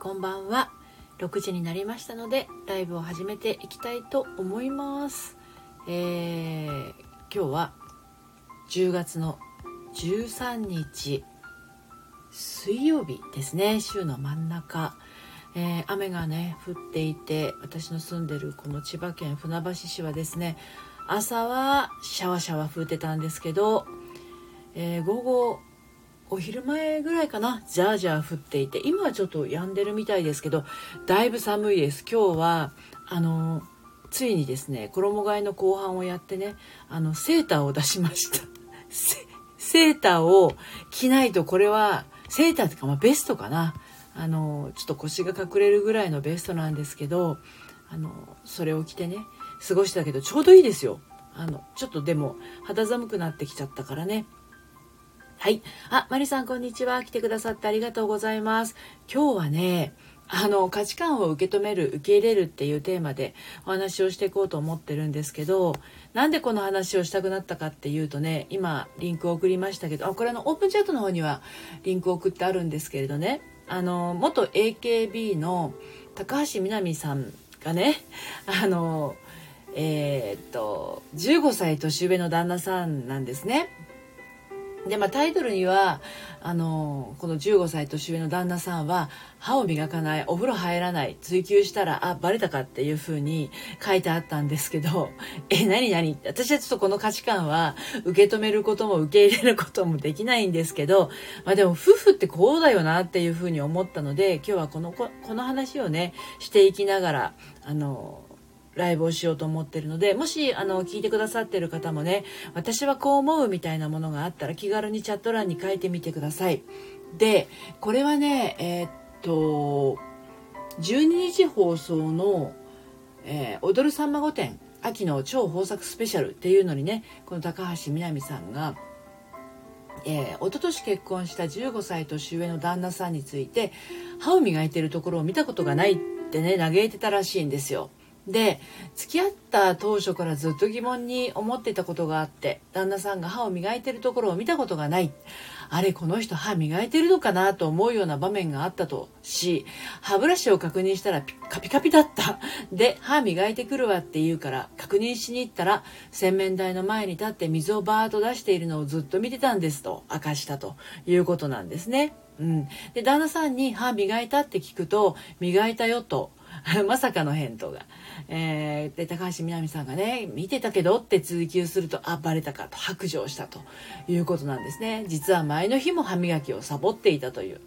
こんばんは。6時になりましたのでライブを始めていきたいと思います。えー、今日は10月の13日水曜日ですね。週の真ん中、えー、雨がね降っていて私の住んでるこの千葉県船橋市はですね朝はシャワシャワ降ってたんですけど、えー、午後お昼前ぐらいかな。ジャージャー降っていて。今はちょっと止んでるみたいですけどだいぶ寒いです。今日はあのついにですね衣替えの後半をやってねあのセーターを出しました。セーターを着ないとこれはセーターっていうか、まあ、ベストかな。あのちょっと腰が隠れるぐらいのベストなんですけどあのそれを着てね過ごしたけどちょうどいいですよ。あのちょっとでも肌寒くなってきちゃったからね。はい。あ、マリさん、こんにちは。来てくださってありがとうございます。今日はね、あの、価値観を受け止める、受け入れるっていうテーマでお話をしていこうと思ってるんですけど、なんでこの話をしたくなったかっていうとね、今、リンクを送りましたけど、あ、これのオープンチャットの方にはリンクを送ってあるんですけれどね、あの、元 AKB の高橋みなみさんがね、あの、えー、っと、15歳年上の旦那さんなんですね。で、まあ、タイトルにはあのこの15歳年上の旦那さんは歯を磨かないお風呂入らない追求したらあバレたかっていう風に書いてあったんですけど え何何？私はちょっとこの価値観は受け止めることも受け入れることもできないんですけど、まあ、でも夫婦ってこうだよなっていう風に思ったので今日はこのこの話をねしていきながらあのライブをしようと思ってるのでもしあの聞いてくださってる方もね私はこう思うみたいなものがあったら気軽にチャット欄に書いてみてくださいでこれはねえー、っと12日放送の「えー、踊るさんま御殿」秋の超豊作スペシャルっていうのにねこの高橋みなみさんがえー、一昨年結婚した15歳年上の旦那さんについて歯を磨いてるところを見たことがないってね嘆いてたらしいんですよ。で付き合った当初からずっと疑問に思っていたことがあって旦那さんが歯を磨いてるところを見たことがない。あれこの人歯磨いてるのかなと思うような場面があったとし歯ブラシを確認したらカピカピだった。で歯磨いてくるわって言うから確認しに行ったら洗面台の前に立って水をバーッと出しているのをずっと見てたんですと明かしたということなんですね。うん、で旦那さんに歯磨いたって聞くと磨いたよと まさかの返答が。えー、で高橋みなみさんがね見てたけどって追求するとあバレたかと白状したということなんですね実は前の日も歯磨きをサボっていたという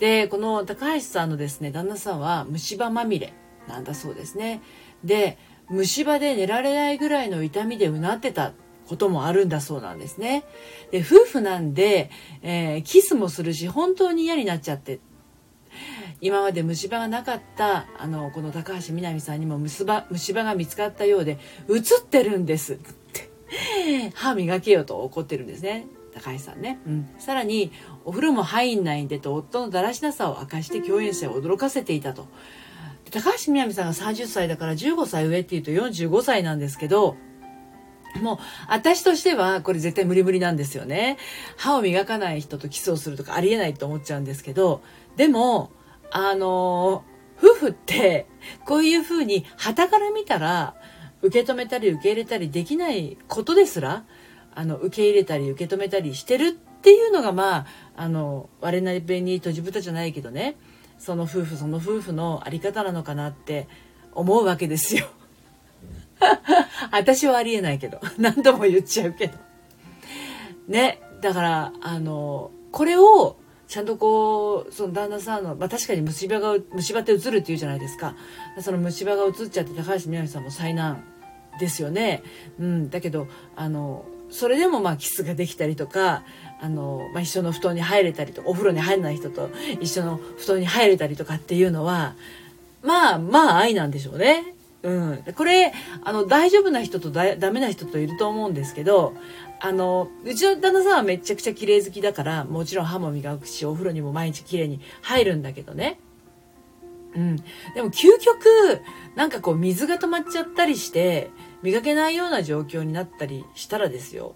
でこの高橋さんのですね旦那さんは虫歯まみれなんだそうですねで虫歯で寝られないぐらいの痛みでうなってたこともあるんだそうなんですね。で、夫婦なんで、えー、キスもするし、本当に嫌になっちゃって今まで虫歯がなかったあのこの高橋みなみさんにも虫歯虫歯が見つかったようで映ってるんですって。歯磨けよと怒ってるんですね。高橋さんね、うん、さらにお風呂も入んないんでと夫のだらしなさを明かして共演者を驚かせていたと。高橋みなみさんが30歳だから15歳上っていうと45歳なんですけどもう、私としては、これ絶対無理無理なんですよね。歯を磨かない人とキスをするとかありえないと思っちゃうんですけど、でも、あの夫婦ってこういうふうに旗から見たら受け止めたり受け入れたりできないことですらあの受け入れたり受け止めたりしてるっていうのがまああの我なりに閉じ蓋じゃないけどねその夫婦その夫婦の在り方なのかなって思うわけですよ。私はありえないけど何度も言っちゃうけど。ねだからあのこれをちゃんとこうその旦那さんの、まあ、確かに虫歯が虫歯って映るっていうじゃないですか。その虫歯が映っちゃって高橋みなみさんも災難ですよね、うん、だけどあのそれでもまあキスができたりとかあの、まあ、一緒の布団に入れたりとお風呂に入らない人と一緒の布団に入れたりとかっていうのはまあまあ愛なんでしょうね。うん、これあの大丈夫な人とだダメな人といると思うんですけどあのうちの旦那さんはめちゃくちゃ綺麗好きだからもちろん歯も磨くしお風呂にも毎日綺麗に入るんだけどね。うん、でも究極なんかこう水が止まっちゃったりして磨けないような状況になったりしたらですよ、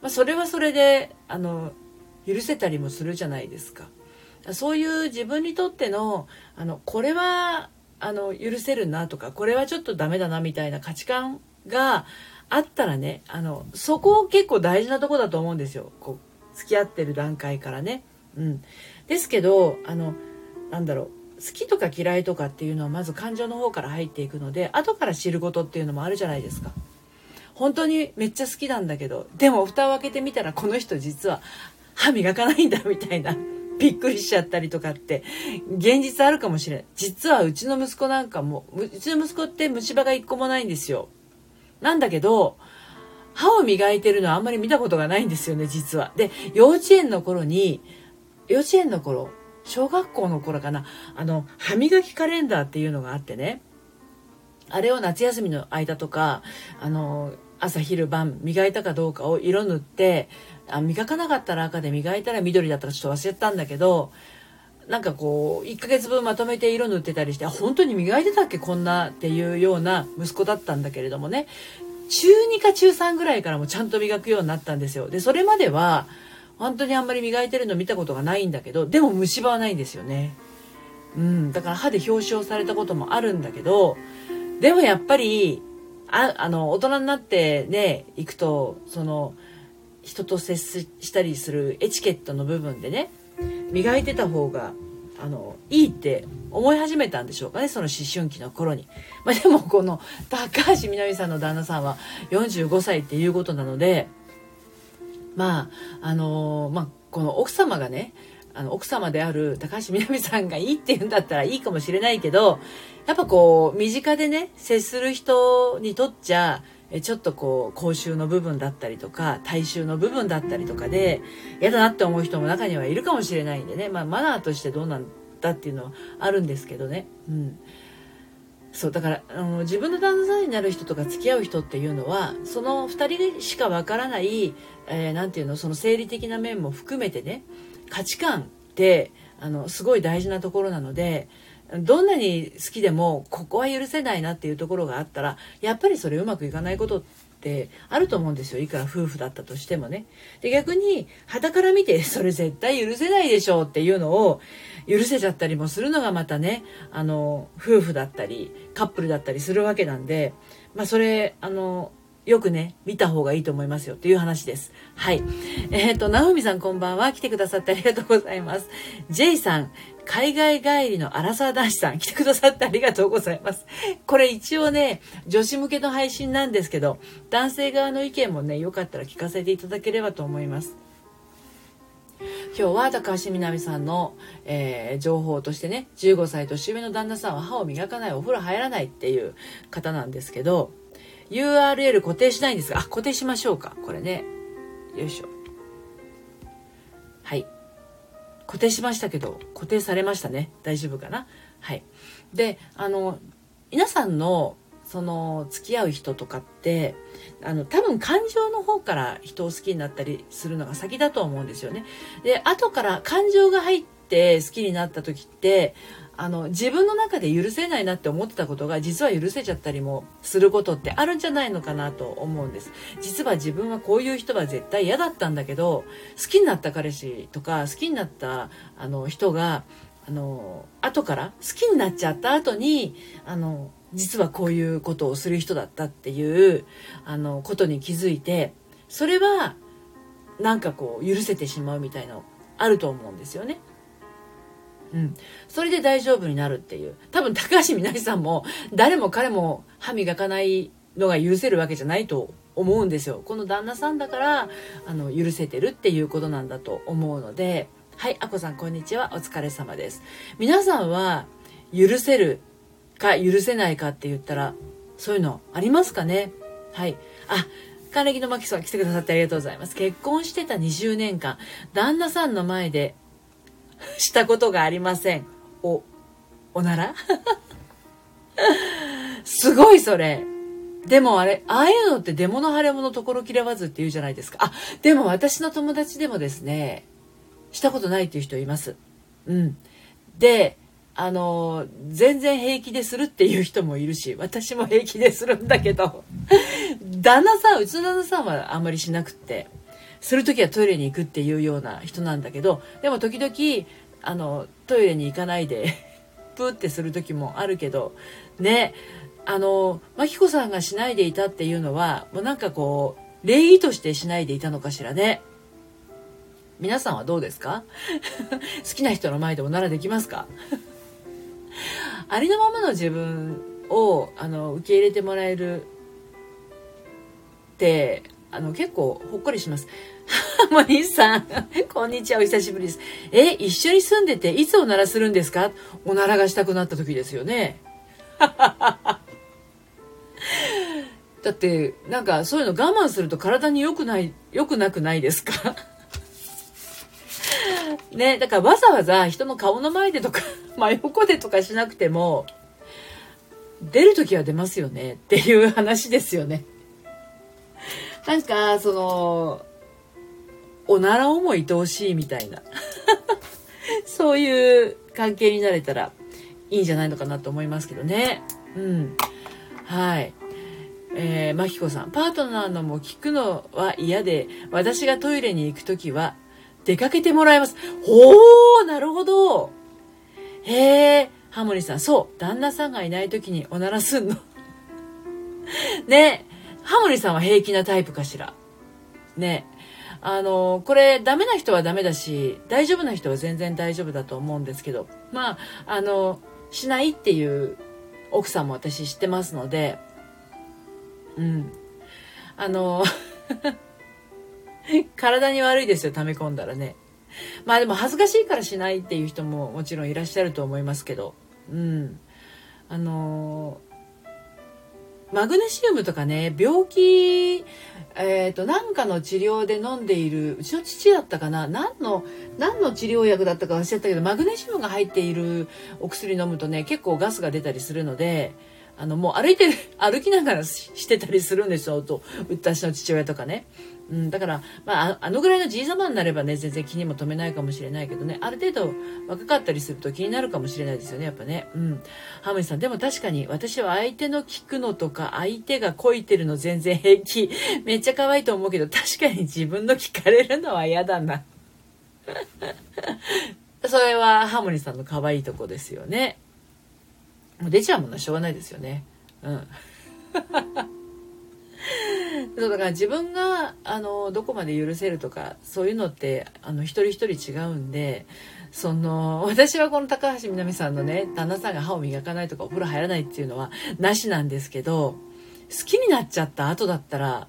まあ、それはそれであの許せたりもするじゃないですか。そういう自分にとってのあのこれはあの許せるなとかこれはちょっとダメだなみたいな価値観があったらねあのそこ結構大事なとこだと思うんですよ。こう付き合ってる段階からね。うん、ですけどあのなんだろう。好きとか嫌いとかっていうのはまず感情の方から入っていくので後から知ることっていうのもあるじゃないですか。本当にめっちゃ好きなんだけどでも蓋を開けてみたらこの人実は歯磨かないんだみたいなびっくりしちゃったりとかって現実あるかもしれない実はうちの息子なんかもうちの息子って虫歯が一個もないんですよ。なんだけど歯を磨いてるのはあんまり見たことがないんですよね実は。で幼稚園の頃に幼稚園の頃小学校の頃かなあの歯磨きカレンダーっていうのがあってねあれを夏休みの間とかあの朝昼晩磨いたかどうかを色塗ってあ磨かなかったら赤で磨いたら緑だったらちょっと忘れたんだけどなんかこう1ヶ月分まとめて色塗ってたりして本当に磨いてたっけこんなっていうような息子だったんだけれどもね。中2か中3ぐらいからもちゃんと磨くようになったんですよ。でそれまでは本当にあんまり磨いてるの見たことがないんだけどでも虫歯はないんですよね。うん。だから歯で表彰されたこともあるんだけどでもやっぱりああの大人になってね行くとその人と接したりするエチケットの部分でね磨いてた方があのいいって思い始めたんでしょうかねその思春期の頃に。まあ、でもこの高橋みなみさんの旦那さんは45歳っていうことなのでまああのまあこの奥様がねあの奥様である高橋みなみさんがいいって言うんだったらいいかもしれないけどやっぱこう身近でね接する人にとっちゃちょっとこう口臭の部分だったりとか体臭の部分だったりとかで嫌だなって思う人も中にはいるかもしれないんでね、まあ、マナーとしてどうなんだっていうのはあるんですけどね。うんそうだからあの自分の旦那さんになる人とか付き合う人っていうのはその2人しかわからない何、えー、て言うのその生理的な面も含めてね価値観ってあのすごい大事なところなのでどんなに好きでもここは許せないなっていうところがあったらやっぱりそれうまくいかないことってあると思うんですよいくら夫婦だったとしてもね。で逆に傍から見てそれ絶対許せないでしょうっていうのを許せちゃったりもするのがまたねあの夫婦だったりカップルだったりするわけなんで、まあ、それあのよくね、見た方がいいと思いますよっていう話です。はい。えっ、ー、と、ナオミさんこんばんは。来てくださってありがとうございます。ジェイさん、海外帰りのアラサー男子さん来てくださってありがとうございます。これ一応ね、女子向けの配信なんですけど、男性側の意見もね、よかったら聞かせていただければと思います。今日は高橋みなみさんの、えー、情報としてね、15歳年上の旦那さんは歯を磨かない、お風呂入らないっていう方なんですけど、URL 固定しないんですが、あ、固定しましょうか。これね。よいしょ。はい。固定しましたけど固定されましたね大丈夫かな？はいであの皆さんのその付き合う人とかってあの多分感情の方から人を好きになったりするのが先だと思うんですよねで後から感情が入って好きになった時ってあの自分の中で許せないなって思ってたことが実は許せちゃったりもすることってあるんじゃないのかなと思うんです実は自分はこういう人は絶対嫌だったんだけど好きになった彼氏とか好きになったあの人があの後から好きになっちゃった後にあの実はこういうことをする人だったっていうあのことに気づいてそれはなんかこう許せてしまうみたいなのあると思うんですよね。うん、それで大丈夫になるっていう。多分高橋みなみさんも誰も彼も歯磨かないのが許せるわけじゃないと思うんですよ。この旦那さんだからあの許せてるっていうことなんだと思うので。はいあこさんこんにちは。お疲れ様です。皆さんは許せるか許せないかって言ったらそういうのありますかね？はい。あ金木のマキさん来てくださってありがとうございます。結婚してた20年間旦那さんの前で したことがありません。お、おなら？すごいそれ。でもあれ、ああいうのって出物腫れ物ところ切れわずって言うじゃないですか。あ、でも私の友達でもですね、したことないっていう人います。うん。で、あの、全然平気でするっていう人もいるし、私も平気でするんだけど、旦那さん、うちの旦那さんはあんまりしなくって、する時はトイレに行くっていうような人なんだけどでも時々あのトイレに行かないで プーってする時もあるけどねあの真紀子さんがしないでいたっていうのはもうなんかこう礼儀としてしないでいたのかしらね。皆さんはどうですか？好きな人の前でおならできますか？ありのままの自分をあの受け入れてもらえるってあの結構ほっこりします。モニーさん、こんにちは、お久しぶりです。え、一緒に住んでていつおならするんですか？おならがしたくなった時ですよね。だって、なんかそういうの我慢すると体に良くない、良くなくないですか？ね、だからわざわざ人の顔の前でとか、真横でとかしなくても、出る時は出ますよねっていう話ですよね。なんか、その、おならをも愛おしいみたいな。そういう関係になれたらいいんじゃないのかなと思いますけどね。うん。はい。えー、まきこさん、パートナーのも聞くのは嫌で、私がトイレに行くときは出かけてもらいます。ほー、なるほど。へえ、ハモリさん、そう、旦那さんがいないときにおならすんの。ね、ハモリさんは平気なタイプかしら。ね。あの、これダメな人はダメだし、大丈夫な人は全然大丈夫だと思うんですけど、まあ、あの、しないっていう奥さんも私知ってますので、うん。あの、体に悪いですよ、溜め込んだらね。まあでも恥ずかしいからしないっていう人ももちろんいらっしゃると思いますけど、うん。あのマグネシウムとかね、病気、えっ、ー、と、なんかの治療で飲んでいる、うちの父だったかな何の、何の治療薬だったか忘れちゃったけど、マグネシウムが入っているお薬飲むとね、結構ガスが出たりするので、あの、もう歩いてる、歩きながらしてたりするんですよ、と、私の父親とかね。うん、だから、まあ、あのぐらいのじいさまになればね、全然気にも留めないかもしれないけどね、ある程度若かったりすると気になるかもしれないですよね、やっぱね。うん。ハムリさん、でも確かに私は相手の聞くのとか、相手がこいてるの全然平気。めっちゃ可愛いと思うけど、確かに自分の聞かれるのは嫌だな。それはハモリさんの可愛いとこですよね。もう出ちゃうものはしょうがないですよね。うん。そうだから自分があのどこまで許せるとかそういうのってあの一人一人違うんでその 私はこの高橋みなみさんのね旦那さんが歯を磨かないとかお風呂入らないっていうのはなしなんですけど好きになっちゃった後だったら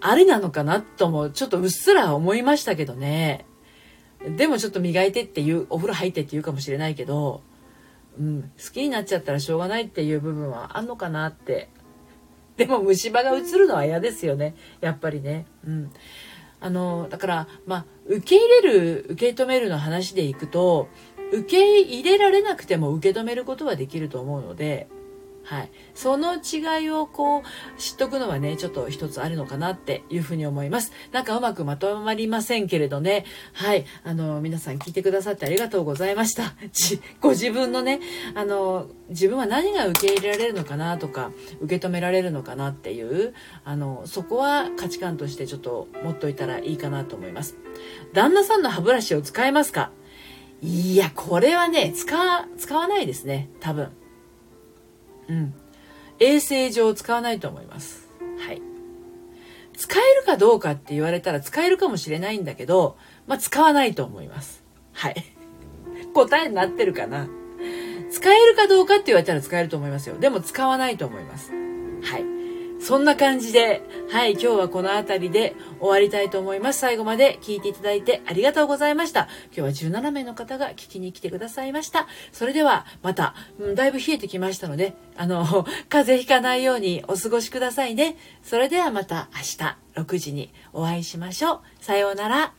ありなのかなともちょっとうっすら思いましたけどね。でもちょっと磨いてっていうお風呂入ってって言うかもしれないけど、うん、好きになっちゃったらしょうがないっていう部分はあんのかなってでも虫歯が映るのは嫌ですよね。やっぱりね。うん。あのだからまあ受け入れる受け止めるの話でいくと受け入れられなくても受け止めることはできると思うのではい。その違いをこう、知っとくのはね、ちょっと一つあるのかなっていうふうに思います。なんかうまくまとまりませんけれどね。はい。あの、皆さん聞いてくださってありがとうございました。ご自分のね、あの、自分は何が受け入れられるのかなとか、受け止められるのかなっていう、あの、そこは価値観としてちょっと持っといたらいいかなと思います。旦那さんの歯ブラシを使えますか？いや、これはね、使、使わないですね。多分。うん。衛生上使わないと思います。はい。使えるかどうかって言われたら使えるかもしれないんだけど、まあ、使わないと思います。はい。答えになってるかな使えるかどうかって言われたら使えると思いますよ。でも使わないと思います。はい。そんな感じで、はい、今日はこの辺りで終わりたいと思います。最後まで聞いていただいてありがとうございました。今日は17名の方が聞きに来てくださいました。それではまた、うん、だいぶ冷えてきましたので、あの、風邪ひかないようにお過ごしくださいね。それではまた明日6時にお会いしましょう。さようなら。